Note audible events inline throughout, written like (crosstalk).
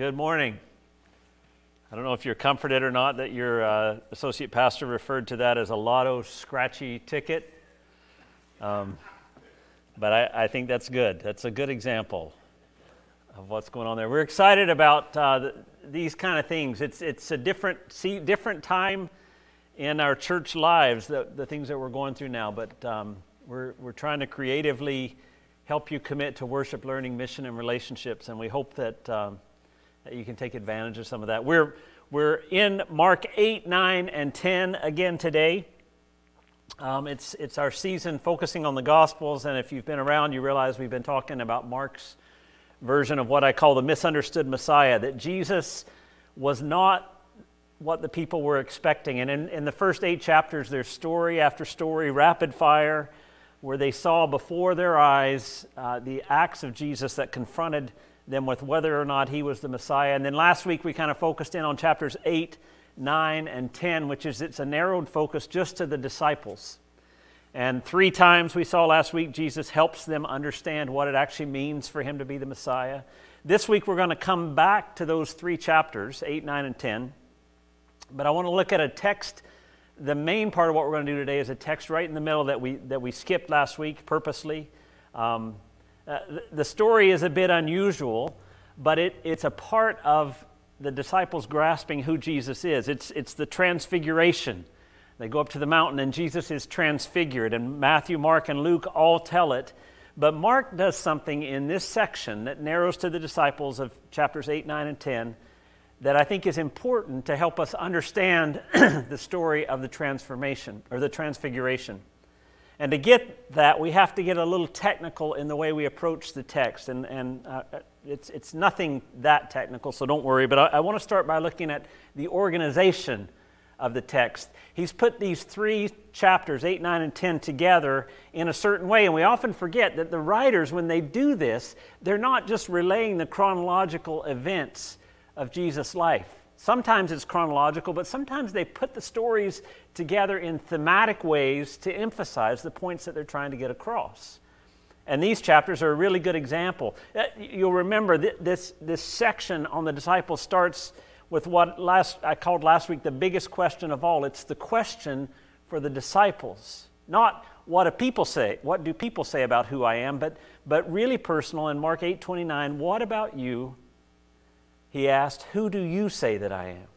good morning. I don't know if you're comforted or not that your uh, associate pastor referred to that as a lotto scratchy ticket. Um, but I, I, think that's good. That's a good example of what's going on there. We're excited about uh, the, these kind of things. It's, it's a different, see, different time in our church lives, the, the things that we're going through now. But um, we're, we're trying to creatively help you commit to worship, learning, mission, and relationships. And we hope that. Um, you can take advantage of some of that. We're, we're in Mark 8, 9, and 10 again today. Um, it's, it's our season focusing on the Gospels, and if you've been around, you realize we've been talking about Mark's version of what I call the misunderstood Messiah, that Jesus was not what the people were expecting. And in, in the first eight chapters, there's story after story, rapid fire, where they saw before their eyes uh, the acts of Jesus that confronted them with whether or not he was the Messiah. And then last week we kind of focused in on chapters 8, 9, and 10, which is it's a narrowed focus just to the disciples. And three times we saw last week Jesus helps them understand what it actually means for him to be the Messiah. This week we're going to come back to those three chapters, 8, 9, and 10. But I want to look at a text. The main part of what we're going to do today is a text right in the middle that we, that we skipped last week purposely. Um, uh, the story is a bit unusual, but it, it's a part of the disciples grasping who Jesus is. It's, it's the transfiguration. They go up to the mountain and Jesus is transfigured, and Matthew, Mark, and Luke all tell it. But Mark does something in this section that narrows to the disciples of chapters 8, 9, and 10 that I think is important to help us understand (clears throat) the story of the transformation or the transfiguration. And to get that, we have to get a little technical in the way we approach the text. And, and uh, it's, it's nothing that technical, so don't worry. But I, I want to start by looking at the organization of the text. He's put these three chapters, 8, 9, and 10, together in a certain way. And we often forget that the writers, when they do this, they're not just relaying the chronological events of Jesus' life. Sometimes it's chronological, but sometimes they put the stories together in thematic ways to emphasize the points that they're trying to get across. And these chapters are a really good example. Uh, you'll remember this, this section on the disciples starts with what last, I called last week the biggest question of all. It's the question for the disciples. Not what do people say, what do people say about who I am, but, but really personal in Mark 8 29, what about you? He asked, Who do you say that I am?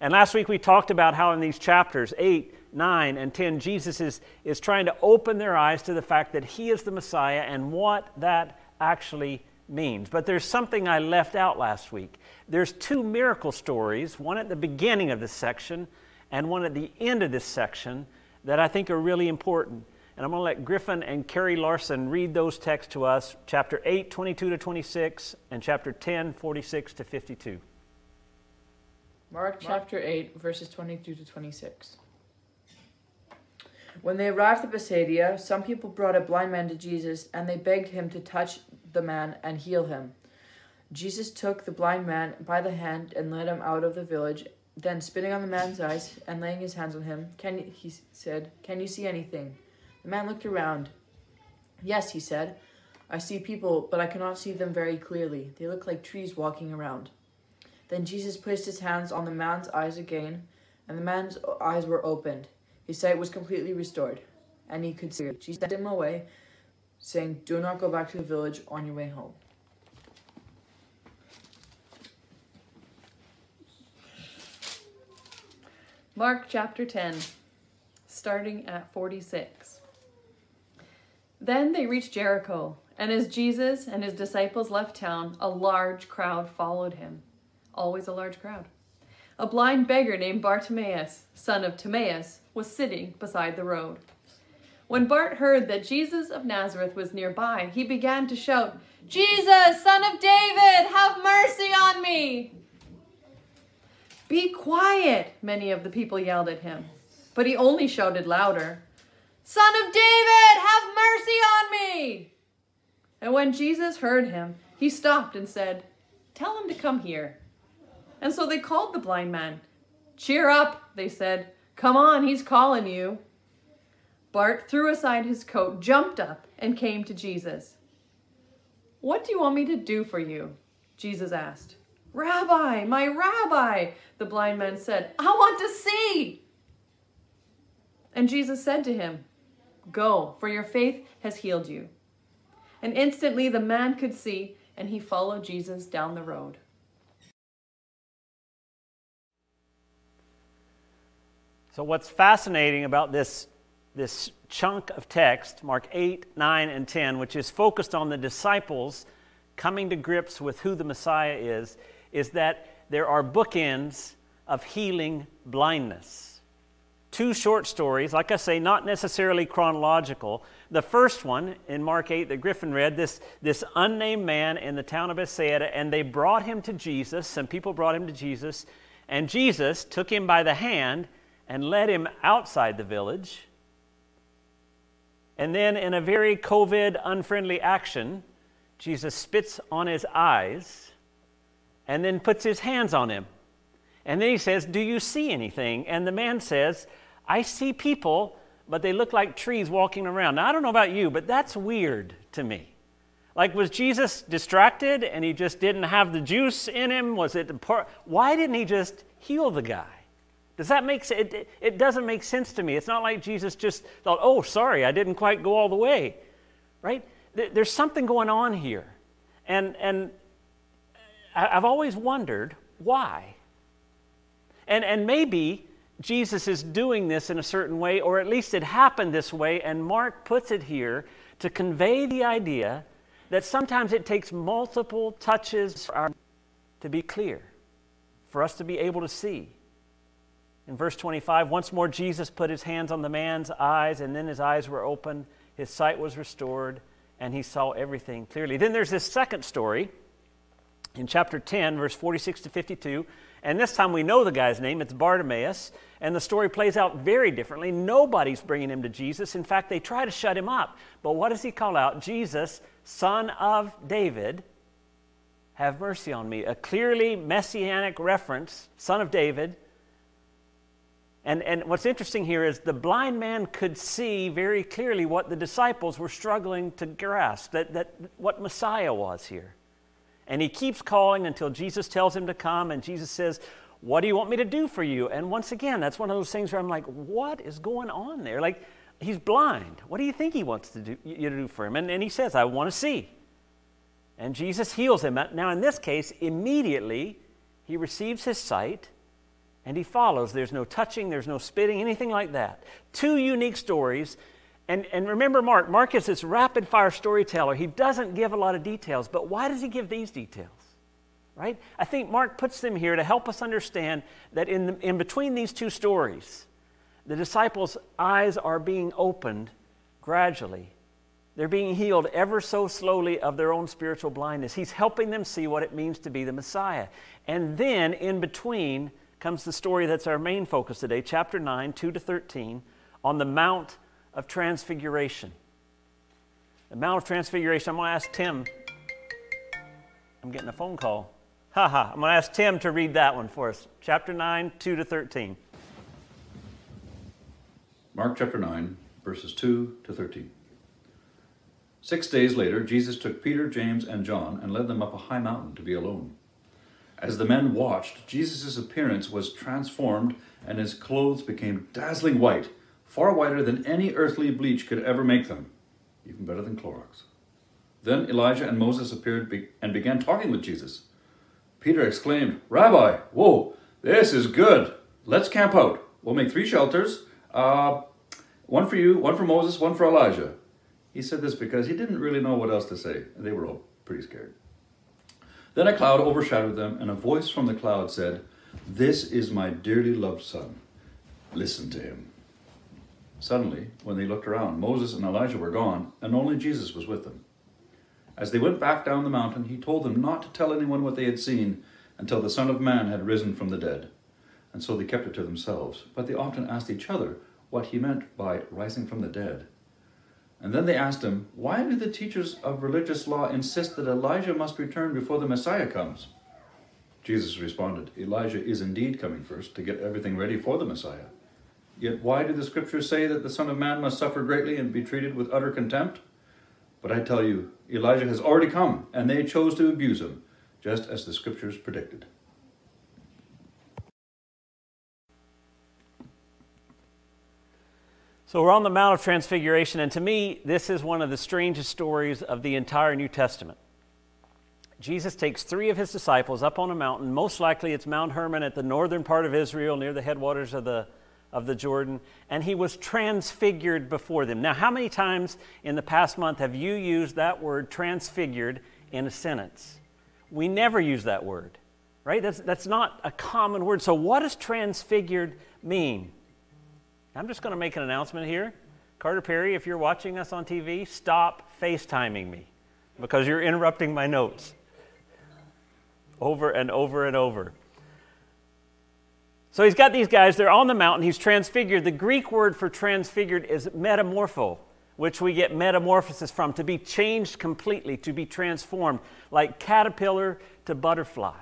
And last week we talked about how in these chapters 8, 9, and 10, Jesus is, is trying to open their eyes to the fact that he is the Messiah and what that actually means. But there's something I left out last week. There's two miracle stories, one at the beginning of this section and one at the end of this section, that I think are really important. And I'm going to let Griffin and Carrie Larson read those texts to us, chapter 8, 22 to 26, and chapter 10, 46 to 52. Mark chapter 8, verses 22 to 26. When they arrived at Bethsaida, some people brought a blind man to Jesus, and they begged him to touch the man and heal him. Jesus took the blind man by the hand and led him out of the village. Then, spitting on the man's eyes and laying his hands on him, can, he said, Can you see anything? The man looked around. Yes, he said. I see people, but I cannot see them very clearly. They look like trees walking around. Then Jesus placed his hands on the man's eyes again, and the man's eyes were opened. His sight was completely restored, and he could see. Jesus sent him away, saying, Do not go back to the village on your way home. Mark chapter 10, starting at 46. Then they reached Jericho, and as Jesus and his disciples left town, a large crowd followed him. Always a large crowd. A blind beggar named Bartimaeus, son of Timaeus, was sitting beside the road. When Bart heard that Jesus of Nazareth was nearby, he began to shout, Jesus, son of David, have mercy on me! Be quiet, many of the people yelled at him. But he only shouted louder, Son of David, have mercy on me! And when Jesus heard him, he stopped and said, Tell him to come here. And so they called the blind man. Cheer up, they said. Come on, he's calling you. Bart threw aside his coat, jumped up, and came to Jesus. What do you want me to do for you? Jesus asked. Rabbi, my rabbi, the blind man said, I want to see. And Jesus said to him, Go, for your faith has healed you. And instantly the man could see, and he followed Jesus down the road. So, what's fascinating about this, this chunk of text, Mark 8, 9, and 10, which is focused on the disciples coming to grips with who the Messiah is, is that there are bookends of healing blindness. Two short stories, like I say, not necessarily chronological. The first one in Mark 8 that Griffin read, this, this unnamed man in the town of Bethsaida, and they brought him to Jesus. Some people brought him to Jesus, and Jesus took him by the hand and led him outside the village. And then, in a very COVID unfriendly action, Jesus spits on his eyes and then puts his hands on him. And then he says, Do you see anything? And the man says, I see people, but they look like trees walking around. Now, I don't know about you, but that's weird to me. Like, was Jesus distracted and he just didn't have the juice in him? Was it, part? why didn't he just heal the guy? Does that make sense? It, it doesn't make sense to me. It's not like Jesus just thought, oh, sorry, I didn't quite go all the way, right? There's something going on here. And, and I've always wondered why. And, and maybe Jesus is doing this in a certain way, or at least it happened this way, and Mark puts it here to convey the idea that sometimes it takes multiple touches to be clear, for us to be able to see. In verse 25, once more Jesus put his hands on the man's eyes, and then his eyes were opened, his sight was restored, and he saw everything clearly. Then there's this second story in chapter 10, verse 46 to 52. And this time we know the guy's name, it's Bartimaeus. And the story plays out very differently. Nobody's bringing him to Jesus. In fact, they try to shut him up. But what does he call out? Jesus, son of David, have mercy on me. A clearly messianic reference, son of David and, and what's interesting here is the blind man could see very clearly what the disciples were struggling to grasp that, that what Messiah was here. And he keeps calling until Jesus tells him to come, and Jesus says, What do you want me to do for you? And once again, that's one of those things where I'm like, What is going on there? Like, he's blind. What do you think he wants to do, you to do for him? And, and he says, I want to see. And Jesus heals him. Now, in this case, immediately he receives his sight and he follows. There's no touching, there's no spitting, anything like that. Two unique stories. And, and remember, Mark, Mark is this rapid fire storyteller. He doesn't give a lot of details, but why does he give these details? Right? I think Mark puts them here to help us understand that in, the, in between these two stories, the disciples' eyes are being opened gradually. They're being healed ever so slowly of their own spiritual blindness. He's helping them see what it means to be the Messiah. And then, in between, comes the story that's our main focus today, chapter 9, 2 to 13, on the Mount of Transfiguration. The Mount of Transfiguration, I'm going to ask Tim. I'm getting a phone call. Ha ha. I'm going to ask Tim to read that one for us. Chapter 9, 2 to 13. Mark chapter 9, verses 2 to 13. Six days later, Jesus took Peter, James, and John and led them up a high mountain to be alone. As the men watched, Jesus' appearance was transformed and his clothes became dazzling white, far whiter than any earthly bleach could ever make them, even better than Clorox. Then Elijah and Moses appeared and began talking with Jesus. Peter exclaimed, Rabbi, whoa, this is good. Let's camp out. We'll make three shelters uh, one for you, one for Moses, one for Elijah. He said this because he didn't really know what else to say, and they were all pretty scared. Then a cloud overshadowed them, and a voice from the cloud said, This is my dearly loved son. Listen to him. Suddenly, when they looked around, Moses and Elijah were gone, and only Jesus was with them. As they went back down the mountain, he told them not to tell anyone what they had seen until the Son of Man had risen from the dead. And so they kept it to themselves. But they often asked each other what he meant by rising from the dead. And then they asked him, Why do the teachers of religious law insist that Elijah must return before the Messiah comes? Jesus responded, Elijah is indeed coming first to get everything ready for the Messiah. Yet why do the scriptures say that the Son of Man must suffer greatly and be treated with utter contempt? But I tell you, Elijah has already come, and they chose to abuse him, just as the scriptures predicted. So we're on the Mount of Transfiguration, and to me, this is one of the strangest stories of the entire New Testament. Jesus takes three of his disciples up on a mountain. Most likely it's Mount Hermon at the northern part of Israel, near the headwaters of the, of the Jordan, and he was transfigured before them. Now, how many times in the past month have you used that word transfigured in a sentence? We never use that word, right? That's, that's not a common word. So, what does transfigured mean? I'm just going to make an announcement here. Carter Perry, if you're watching us on TV, stop FaceTiming me because you're interrupting my notes over and over and over. So he's got these guys, they're on the mountain, he's transfigured. The Greek word for transfigured is metamorpho, which we get metamorphosis from, to be changed completely, to be transformed, like caterpillar to butterfly.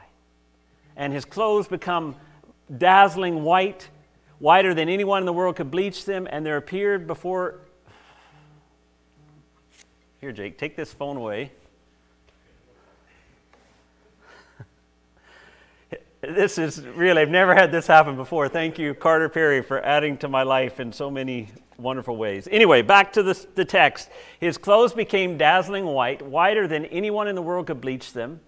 And his clothes become dazzling white whiter than anyone in the world could bleach them, and there appeared before. Here, Jake, take this phone away. This is really, I've never had this happen before. Thank you, Carter Perry, for adding to my life in so many wonderful ways. Anyway, back to the, the text. His clothes became dazzling white, whiter than anyone in the world could bleach them.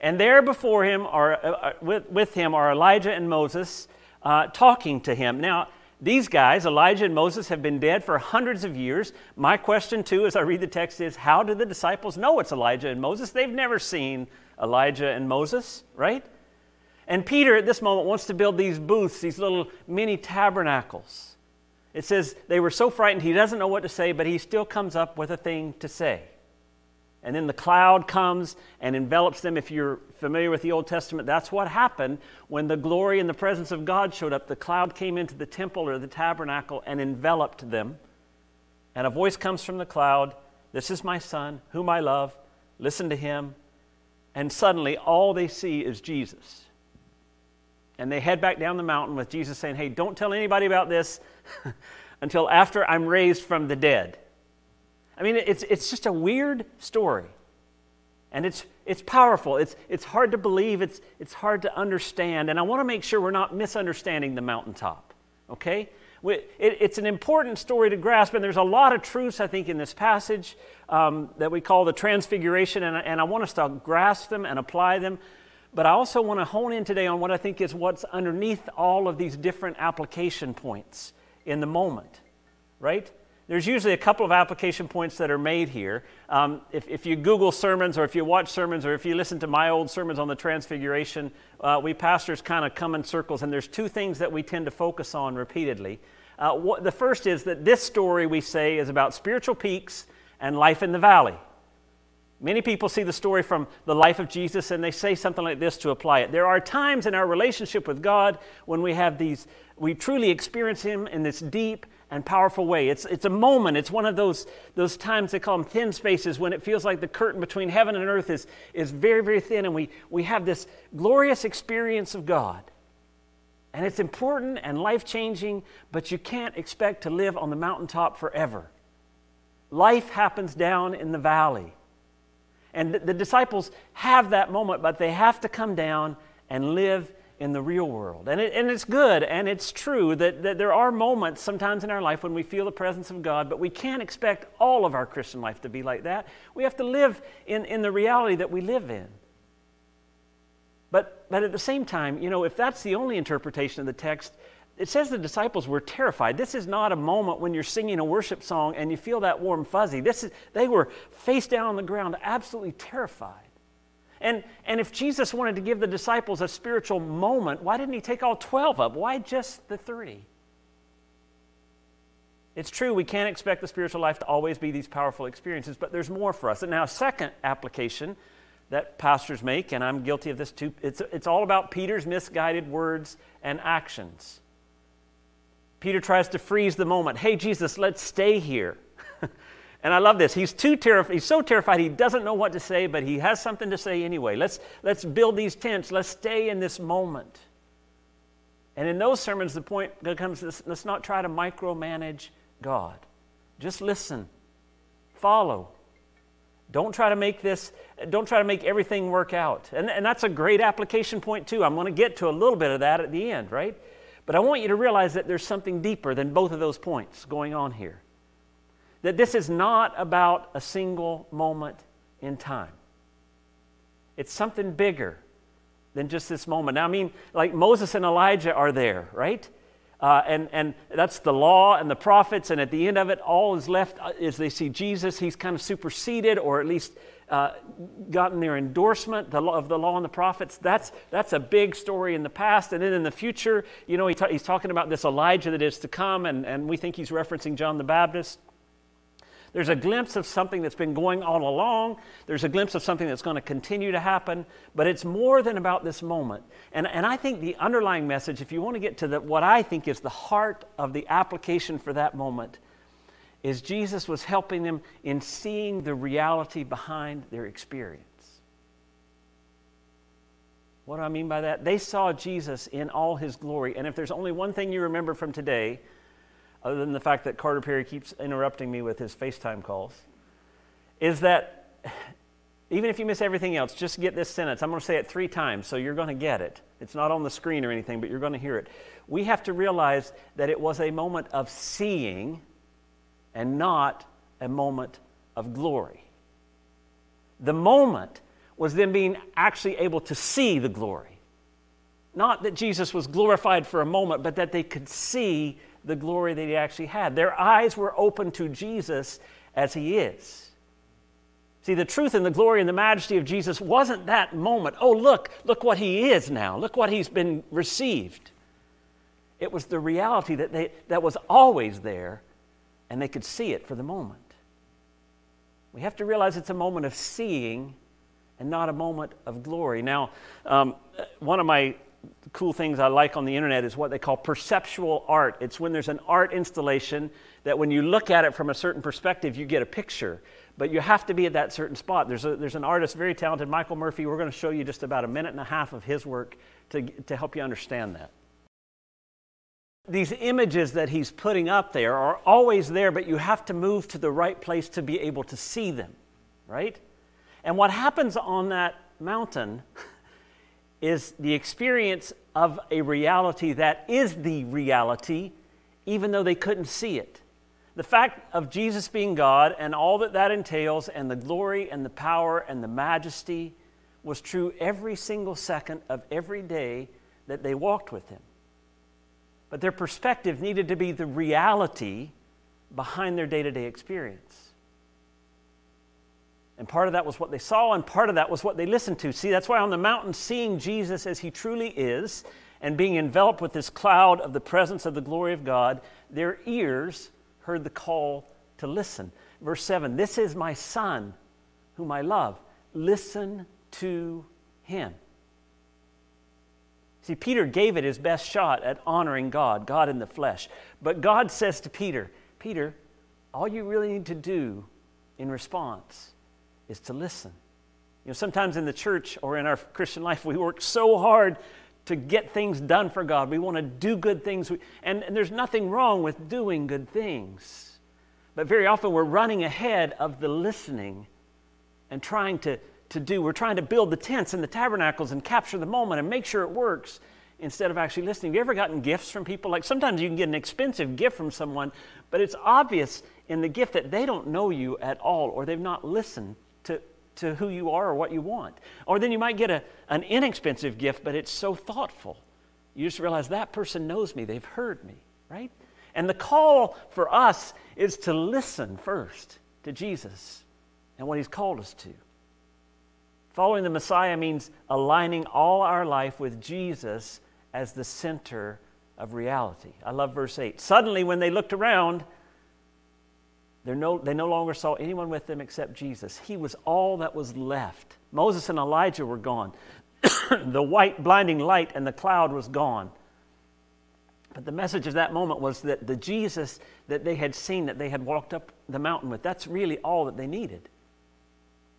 And there before him are, uh, uh with, with him are Elijah and Moses uh, talking to him. Now, these guys, Elijah and Moses, have been dead for hundreds of years. My question, too, as I read the text, is how do the disciples know it's Elijah and Moses? They've never seen Elijah and Moses, right? And Peter, at this moment, wants to build these booths, these little mini tabernacles. It says they were so frightened he doesn't know what to say, but he still comes up with a thing to say. And then the cloud comes and envelops them. If you're familiar with the Old Testament, that's what happened when the glory and the presence of God showed up. The cloud came into the temple or the tabernacle and enveloped them. And a voice comes from the cloud This is my son, whom I love. Listen to him. And suddenly, all they see is Jesus. And they head back down the mountain with Jesus saying, Hey, don't tell anybody about this (laughs) until after I'm raised from the dead. I mean, it's, it's just a weird story. And it's, it's powerful. It's, it's hard to believe. It's, it's hard to understand. And I want to make sure we're not misunderstanding the mountaintop. Okay? It, it's an important story to grasp, and there's a lot of truths, I think, in this passage um, that we call the transfiguration, and, and I want us to grasp them and apply them. But I also want to hone in today on what I think is what's underneath all of these different application points in the moment, right? there's usually a couple of application points that are made here. Um, if, if, you Google sermons or if you watch sermons or if you listen to my old sermons on the Transfiguration, uh, we pastors kind of come in circles, and there's two things that we tend to focus on repeatedly. Uh, what, the first is that this story, we say, is about spiritual peaks and life in the valley. Many people see the story from the life of Jesus and they say something like this to apply it. There are times in our relationship with God when we have these, we truly experience Him in this deep and powerful way. It's, it's a moment, it's one of those, those times they call them thin spaces when it feels like the curtain between heaven and earth is, is very, very thin, and we, we have this glorious experience of God. And it's important and life changing, but you can't expect to live on the mountaintop forever. Life happens down in the valley. And the, the disciples have that moment, but they have to come down and live in the real world. And, it, and it's good and it's true that, that there are moments sometimes in our life when we feel the presence of God, but we can't expect all of our Christian life to be like that. We have to live in, in the reality that we live in. But, but at the same time, you know, if that's the only interpretation of the text, it says the disciples were terrified. This is not a moment when you're singing a worship song and you feel that warm fuzzy. This is, they were face down on the ground, absolutely terrified. And, and if Jesus wanted to give the disciples a spiritual moment, why didn't he take all 12 up? Why just the three? It's true, we can't expect the spiritual life to always be these powerful experiences, but there's more for us. And now, second application that pastors make, and I'm guilty of this too, it's, it's all about Peter's misguided words and actions. Peter tries to freeze the moment. Hey, Jesus, let's stay here. (laughs) And I love this. He's too terrified. He's so terrified he doesn't know what to say, but he has something to say anyway. Let's, let's build these tents. Let's stay in this moment. And in those sermons, the point becomes this, let's not try to micromanage God. Just listen, follow, Don't try to make this, don't try to make everything work out. And, and that's a great application point, too. I'm going to get to a little bit of that at the end, right? But I want you to realize that there's something deeper than both of those points going on here. That this is not about a single moment in time, it's something bigger than just this moment. Now, I mean, like Moses and Elijah are there, right? Uh, and, and that's the law and the prophets, and at the end of it, all is left is they see Jesus. He's kind of superseded, or at least uh, gotten their endorsement of the law and the prophets. That's, that's a big story in the past. And then in the future, you know, he ta- he's talking about this Elijah that is to come, and, and we think he's referencing John the Baptist. There's a glimpse of something that's been going all along. There's a glimpse of something that's going to continue to happen, but it's more than about this moment. And, and I think the underlying message, if you want to get to the, what I think is the heart of the application for that moment, is Jesus was helping them in seeing the reality behind their experience. What do I mean by that? They saw Jesus in all his glory. And if there's only one thing you remember from today, other than the fact that Carter Perry keeps interrupting me with his FaceTime calls, is that even if you miss everything else, just get this sentence. I'm going to say it three times, so you're going to get it. It's not on the screen or anything, but you're going to hear it. We have to realize that it was a moment of seeing and not a moment of glory. The moment was them being actually able to see the glory. Not that Jesus was glorified for a moment, but that they could see the glory that he actually had. Their eyes were open to Jesus as he is. See, the truth and the glory and the majesty of Jesus wasn't that moment. Oh, look, look what he is now. Look what he's been received. It was the reality that, they, that was always there, and they could see it for the moment. We have to realize it's a moment of seeing and not a moment of glory. Now, um, one of my cool things I like on the internet is what they call perceptual art. It's when there's an art installation that when you look at it from a certain perspective, you get a picture. But you have to be at that certain spot. There's, a, there's an artist, very talented, Michael Murphy. We're going to show you just about a minute and a half of his work to, to help you understand that. These images that he's putting up there are always there, but you have to move to the right place to be able to see them, right? And what happens on that mountain (laughs) is the experience of a reality that is the reality, even though they couldn't see it. The fact of Jesus being God and all that that entails, and the glory and the power and the majesty, was true every single second of every day that they walked with Him. But their perspective needed to be the reality behind their day to day experience. And part of that was what they saw, and part of that was what they listened to. See, that's why on the mountain, seeing Jesus as he truly is and being enveloped with this cloud of the presence of the glory of God, their ears heard the call to listen. Verse 7 This is my son whom I love. Listen to him. See, Peter gave it his best shot at honoring God, God in the flesh. But God says to Peter, Peter, all you really need to do in response is to listen. You know, sometimes in the church or in our Christian life, we work so hard to get things done for God. We want to do good things. And, and there's nothing wrong with doing good things. But very often we're running ahead of the listening and trying to, to do. We're trying to build the tents and the tabernacles and capture the moment and make sure it works instead of actually listening. Have you ever gotten gifts from people? Like sometimes you can get an expensive gift from someone, but it's obvious in the gift that they don't know you at all or they've not listened to, to who you are or what you want. Or then you might get a, an inexpensive gift, but it's so thoughtful. You just realize that person knows me, they've heard me, right? And the call for us is to listen first to Jesus and what he's called us to. Following the Messiah means aligning all our life with Jesus as the center of reality. I love verse 8. Suddenly, when they looked around, no, they no longer saw anyone with them except Jesus. He was all that was left. Moses and Elijah were gone. (coughs) the white, blinding light and the cloud was gone. But the message of that moment was that the Jesus that they had seen, that they had walked up the mountain with, that's really all that they needed.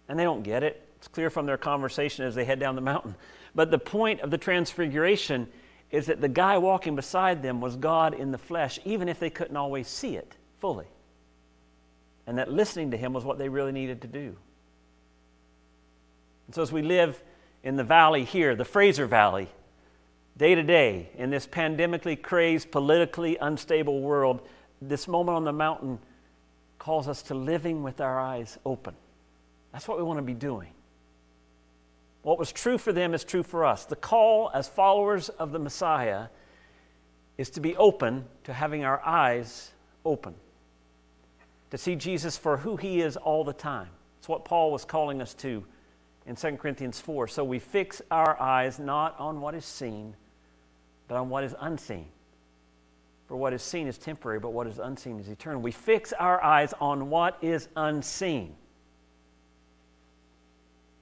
And they don't get it. It's clear from their conversation as they head down the mountain. But the point of the transfiguration is that the guy walking beside them was God in the flesh, even if they couldn't always see it fully and that listening to him was what they really needed to do. And so, as we live in the valley here, the Fraser Valley, day to day, in this pandemically crazed, politically unstable world, this moment on the mountain calls us to living with our eyes open. That's what we want to be doing. What was true for them is true for us. The call as followers of the Messiah is to be open to having our eyes open, to see Jesus for who he is all the time. It's what Paul was calling us to in 2 Corinthians 4. So we fix our eyes not on what is seen, but on what is unseen. For what is seen is temporary, but what is unseen is eternal. We fix our eyes on what is unseen.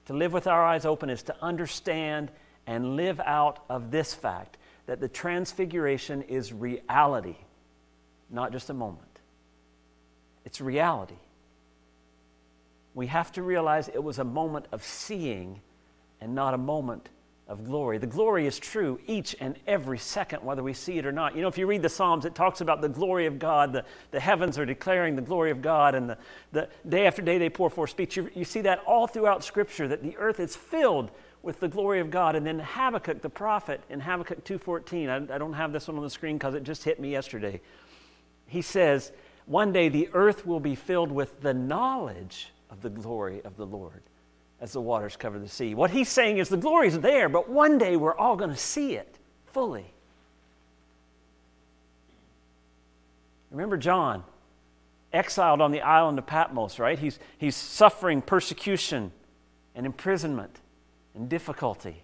To live with our eyes open is to understand and live out of this fact that the transfiguration is reality, not just a moment. It's reality. We have to realize it was a moment of seeing and not a moment of glory. The glory is true each and every second, whether we see it or not. You know, if you read the Psalms, it talks about the glory of God. The, the heavens are declaring the glory of God, and the, the day after day they pour forth speech. You, you see that all throughout Scripture, that the earth is filled with the glory of God. And then Habakkuk, the prophet, in Habakkuk 2.14, I, I don't have this one on the screen because it just hit me yesterday. He says, one day the earth will be filled with the knowledge of the glory of the Lord as the waters cover the sea. What he's saying is the glory is there, but one day we're all going to see it fully. Remember John, exiled on the island of Patmos, right? He's, he's suffering persecution and imprisonment and difficulty.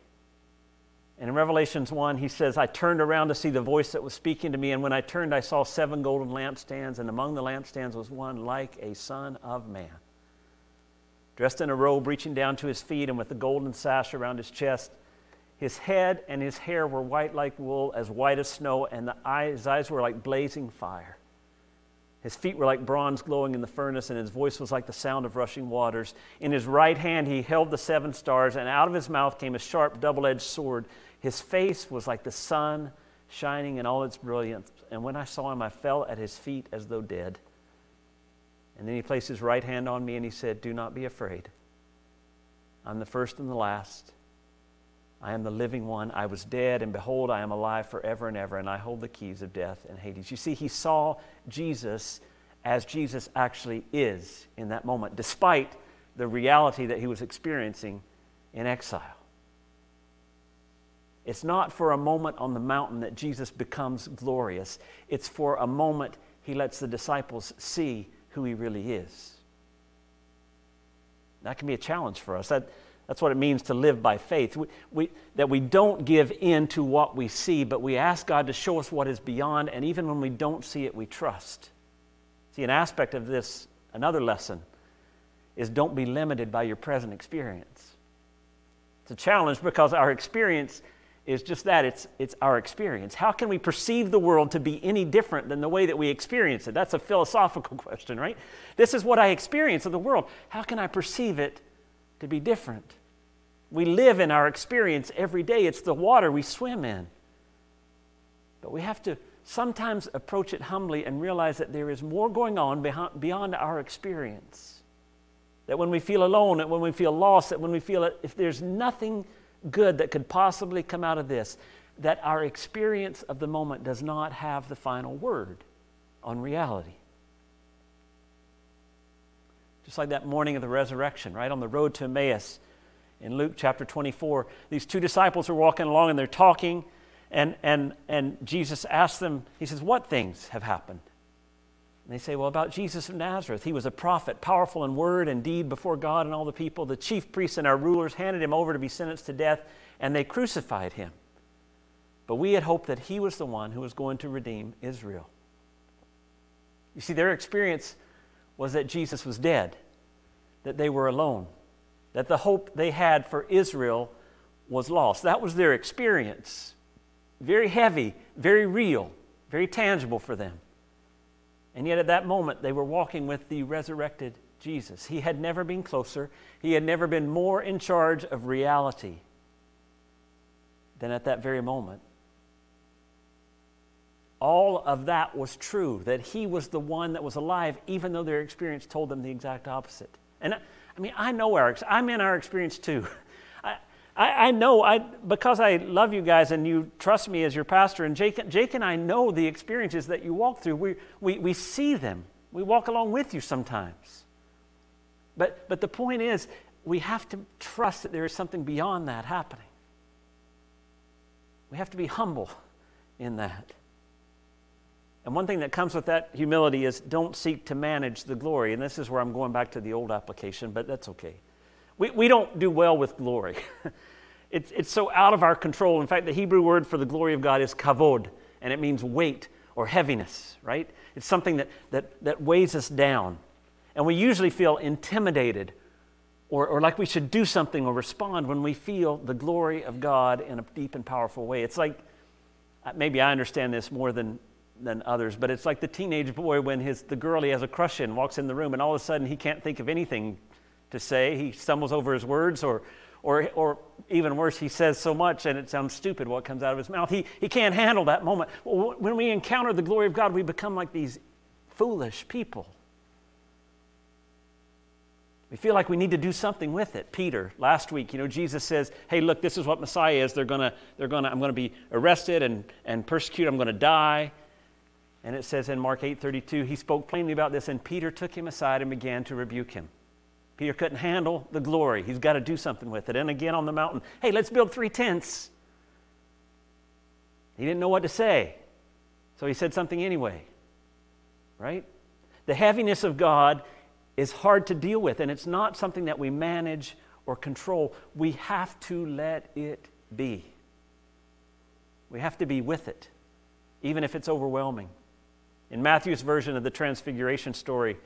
And in Revelations 1, he says, I turned around to see the voice that was speaking to me, and when I turned, I saw seven golden lampstands, and among the lampstands was one like a son of man dressed in a robe reaching down to his feet and with a golden sash around his chest. His head and his hair were white like wool, as white as snow, and his eyes were like blazing fire. His feet were like bronze glowing in the furnace, and his voice was like the sound of rushing waters. In his right hand he held the seven stars, and out of his mouth came a sharp, double edged sword. His face was like the sun shining in all its brilliance. And when I saw him, I fell at his feet as though dead. And then he placed his right hand on me and he said, Do not be afraid. I'm the first and the last. I am the living one. I was dead, and behold, I am alive forever and ever, and I hold the keys of death and Hades. You see, he saw Jesus as Jesus actually is in that moment, despite the reality that he was experiencing in exile. It's not for a moment on the mountain that Jesus becomes glorious, it's for a moment he lets the disciples see who he really is. That can be a challenge for us. That, that's what it means to live by faith. We, we, that we don't give in to what we see, but we ask God to show us what is beyond, and even when we don't see it, we trust. See, an aspect of this, another lesson, is don't be limited by your present experience. It's a challenge because our experience is just that it's, it's our experience. How can we perceive the world to be any different than the way that we experience it? That's a philosophical (laughs) question, right? This is what I experience of the world. How can I perceive it to be different? We live in our experience every day, it's the water we swim in. But we have to sometimes approach it humbly and realize that there is more going on beyond our experience. That when we feel alone, that when we feel lost, that when we feel if there's nothing good that could possibly come out of this, that our experience of the moment does not have the final word on reality. Just like that morning of the resurrection, right on the road to Emmaus in Luke chapter 24, these two disciples are walking along and they're talking, and, and, and Jesus asks them, He says, What things have happened? And they say, Well, about Jesus of Nazareth. He was a prophet, powerful in word and deed before God and all the people. The chief priests and our rulers handed him over to be sentenced to death, and they crucified him. But we had hoped that he was the one who was going to redeem Israel. You see, their experience was that Jesus was dead, that they were alone, that the hope they had for Israel was lost. That was their experience. Very heavy, very real, very tangible for them. And yet, at that moment, they were walking with the resurrected Jesus. He had never been closer, he had never been more in charge of reality than at that very moment. All of that was true, that he was the one that was alive, even though their experience told them the exact opposite. And I mean, I know our, I'm in our experience too. (laughs) I, I know, I, because I love you guys and you trust me as your pastor, and Jake, Jake and I know the experiences that you walk through. We, we, we see them, we walk along with you sometimes. But, but the point is, we have to trust that there is something beyond that happening. We have to be humble in that. And one thing that comes with that humility is don't seek to manage the glory. And this is where I'm going back to the old application, but that's okay. We, we don't do well with glory. (laughs) it's, it's so out of our control. In fact, the Hebrew word for the glory of God is kavod, and it means weight or heaviness, right? It's something that, that, that weighs us down. And we usually feel intimidated or, or like we should do something or respond when we feel the glory of God in a deep and powerful way. It's like, uh, maybe I understand this more than, than others, but it's like the teenage boy when his, the girl he has a crush in walks in the room and all of a sudden he can't think of anything to say. He stumbles over his words, or, or, or even worse, he says so much and it sounds stupid what comes out of his mouth. He, he can't handle that moment. When we encounter the glory of God, we become like these foolish people. We feel like we need to do something with it. Peter, last week, you know, Jesus says, Hey, look, this is what Messiah is. They're gonna, they're gonna, I'm gonna be arrested and, and persecuted, I'm gonna die. And it says in Mark 8:32, he spoke plainly about this, and Peter took him aside and began to rebuke him. Peter couldn't handle the glory. He's got to do something with it. And again on the mountain, hey, let's build three tents. He didn't know what to say. So he said something anyway. Right? The heaviness of God is hard to deal with, and it's not something that we manage or control. We have to let it be. We have to be with it, even if it's overwhelming. In Matthew's version of the Transfiguration story,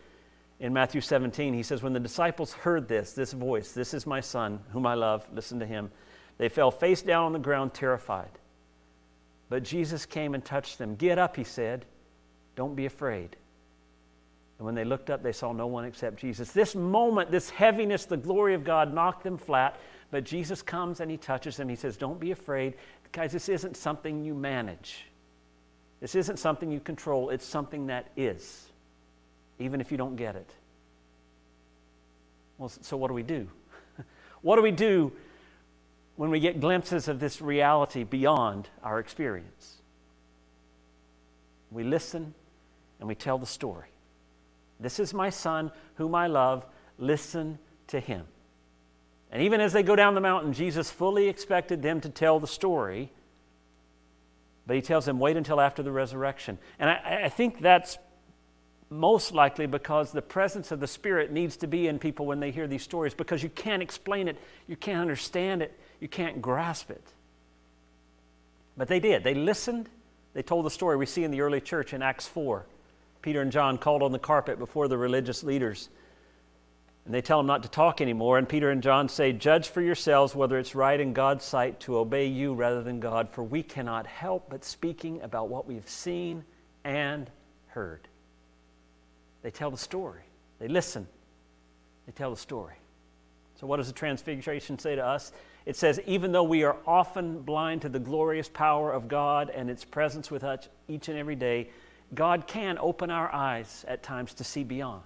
in Matthew 17, he says, When the disciples heard this, this voice, this is my son, whom I love, listen to him, they fell face down on the ground, terrified. But Jesus came and touched them. Get up, he said. Don't be afraid. And when they looked up, they saw no one except Jesus. This moment, this heaviness, the glory of God knocked them flat. But Jesus comes and he touches them. He says, Don't be afraid. Guys, this isn't something you manage. This isn't something you control. It's something that is, even if you don't get it. Well, so what do we do? (laughs) what do we do when we get glimpses of this reality beyond our experience? We listen and we tell the story. This is my son whom I love. Listen to him. And even as they go down the mountain, Jesus fully expected them to tell the story, but he tells them, wait until after the resurrection. And I, I think that's most likely because the presence of the Spirit needs to be in people when they hear these stories because you can't explain it, you can't understand it, you can't grasp it. But they did. They listened, they told the story we see in the early church in Acts 4. Peter and John called on the carpet before the religious leaders. And they tell them not to talk anymore. And Peter and John say, Judge for yourselves whether it's right in God's sight to obey you rather than God, for we cannot help but speaking about what we've seen and heard. They tell the story, they listen, they tell the story. So, what does the Transfiguration say to us? It says, even though we are often blind to the glorious power of God and its presence with us each and every day, God can open our eyes at times to see beyond.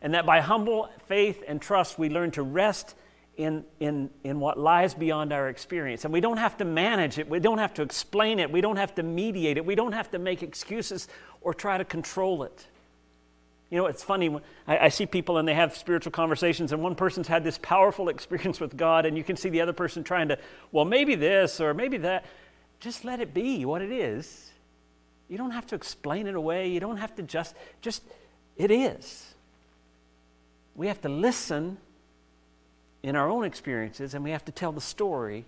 And that by humble faith and trust, we learn to rest in, in, in what lies beyond our experience. And we don't have to manage it, we don't have to explain it, we don't have to mediate it, we don't have to make excuses or try to control it. You know, it's funny, I, I, see people and they have spiritual conversations, and one person's had this powerful (laughs) experience with God, and you can see the other person trying to, well, maybe this or maybe that. Just let it be what it is you don't have to explain it away. You don't have to just, just, it is. We have to listen in our own experiences and we have to tell the story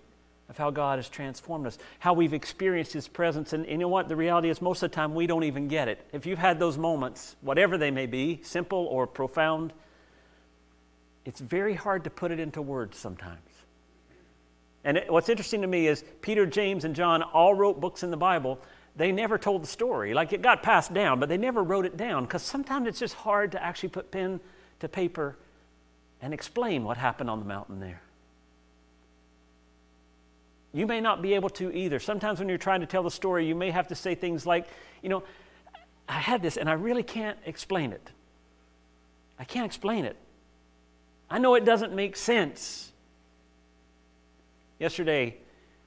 of how God has transformed us, how we've experienced His presence. And, and, you know what? The reality is, most of the time, we don't even get it. If you've had those moments, whatever they may be, simple or profound, it's very hard to put it into words sometimes. And it, what's interesting to me is Peter, James, and John all wrote books in the Bible, they never told the story. Like it got passed down, but they never wrote it down because sometimes it's just hard to actually put pen to paper and explain what happened on the mountain there. You may not be able to either. Sometimes when you're trying to tell the story, you may have to say things like, you know, I had this and I really can't explain it. I can't explain it. I know it doesn't make sense. Yesterday,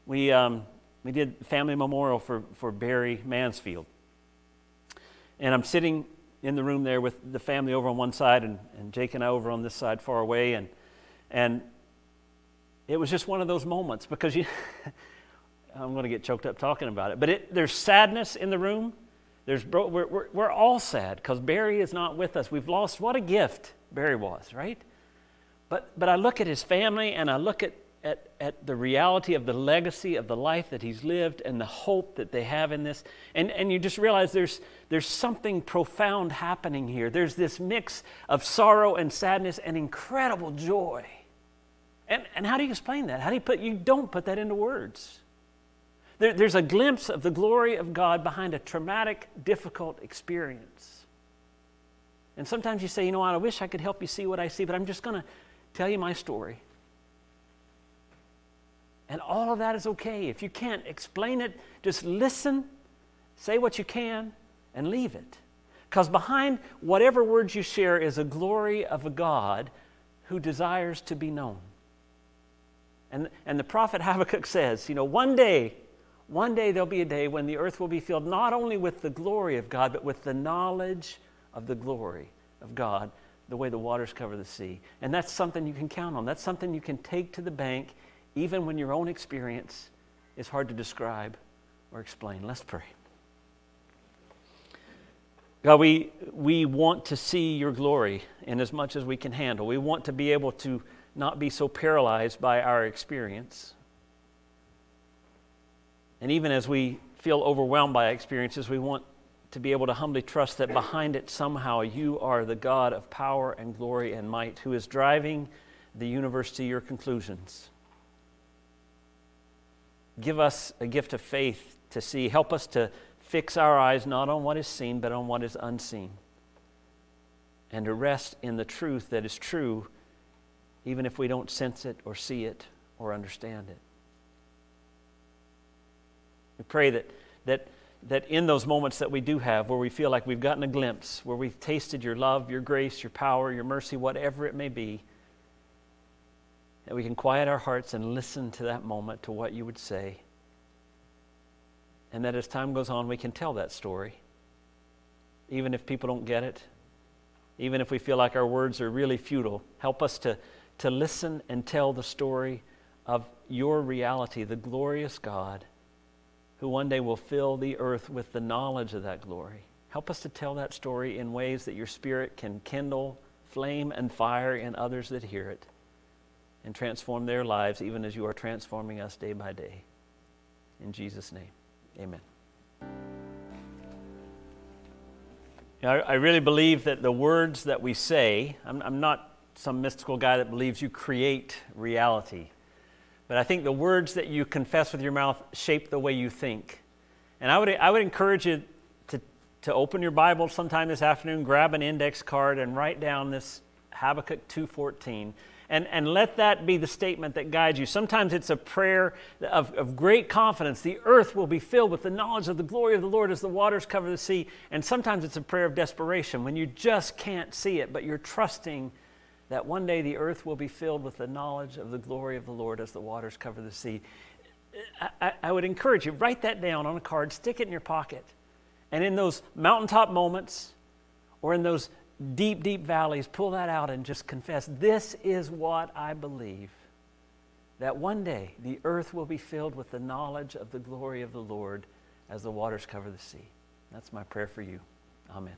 we, um, we did family memorial for, for Barry Mansfield. And I'm sitting in the room there with the family over on one side and, and Jake and I over on this side far away. And, and it was just one of those moments because you, (laughs) I'm going to get choked up talking about it, but it, there's sadness in the room. There's, we're, we're, we're all sad because Barry is not with us. We've lost what a gift Barry was, right? But, but I look at his family and I look at at, at the reality of the legacy of the life that he's lived and the hope that they have in this. And, and you just realize there's, there's something profound happening here. There's this mix of sorrow and sadness and incredible joy. And, and how do you explain that? How do you put, you don't put that into words. There, there's a glimpse of the glory of God behind a traumatic, difficult experience. And sometimes you say, you know what, I wish I could help you see what I see, but I'm just going to tell you my story. And all of that is okay. If you can't explain it, just listen, say what you can, and leave it. Because behind whatever words you share is a glory of a God who desires to be known. And, and the prophet (laughs) Habakkuk says, you know, one day, one day there'll be a day when the earth will be filled not only with the glory of God, but with the knowledge of the glory of God, the way the waters cover the sea. And that's something you can count on. That's something you can take to the bank even when your own experience is hard to describe or explain. Let's pray. God, we, we want to see your glory in as much as we can handle. We want to be able to not be so paralyzed by our experience. And even as we feel overwhelmed by experiences, we want to be able to humbly trust that behind it somehow you are the God of power and glory and might who is driving the universe to your conclusions give us a gift of faith to see. Help us to fix our eyes not on what is seen, but on what is unseen. And to rest in the truth that is true, even if we don't sense it or see it or understand it. We pray that, that, that in those moments that we do have, where we feel like we've gotten a glimpse, where we've tasted your love, your grace, your power, your mercy, whatever it may be, that we can quiet our hearts and listen to that moment, to what you would say. And that as time goes on, we can tell that story. Even if people don't get it, even if we feel like our words are really futile, help us to, to listen and tell the story of your reality, the glorious God who one day will fill the earth with the knowledge of that glory. Help us to tell that story in ways that your Spirit can kindle flame and fire in others that hear it and transform their lives even as you are transforming us day by day. In Jesus' name, amen. I, really believe that the words that we say, I'm, I'm not some mystical guy that believes you create reality, but I think the words that you confess with your mouth shape the way you think. And I would, I would encourage you to, to open your Bible sometime this afternoon, grab an index card, and write down this Habakkuk 2.14 and, and let that be the statement that guides you. Sometimes it's a prayer of, of great confidence. The earth will be filled with the knowledge of the glory of the Lord as the waters cover the sea. And sometimes it's a prayer of desperation when you just can't see it, but you're trusting that one day the earth will be filled with the knowledge of the glory of the Lord as the waters cover the sea. I, I, would encourage you, write that down on a card, stick it in your pocket. And in those mountaintop moments or in those deep, deep valleys, pull that out and just confess this is what I believe. That one day the earth will be filled with the knowledge of the glory of the Lord as the waters cover the sea. That's my prayer for you. Amen.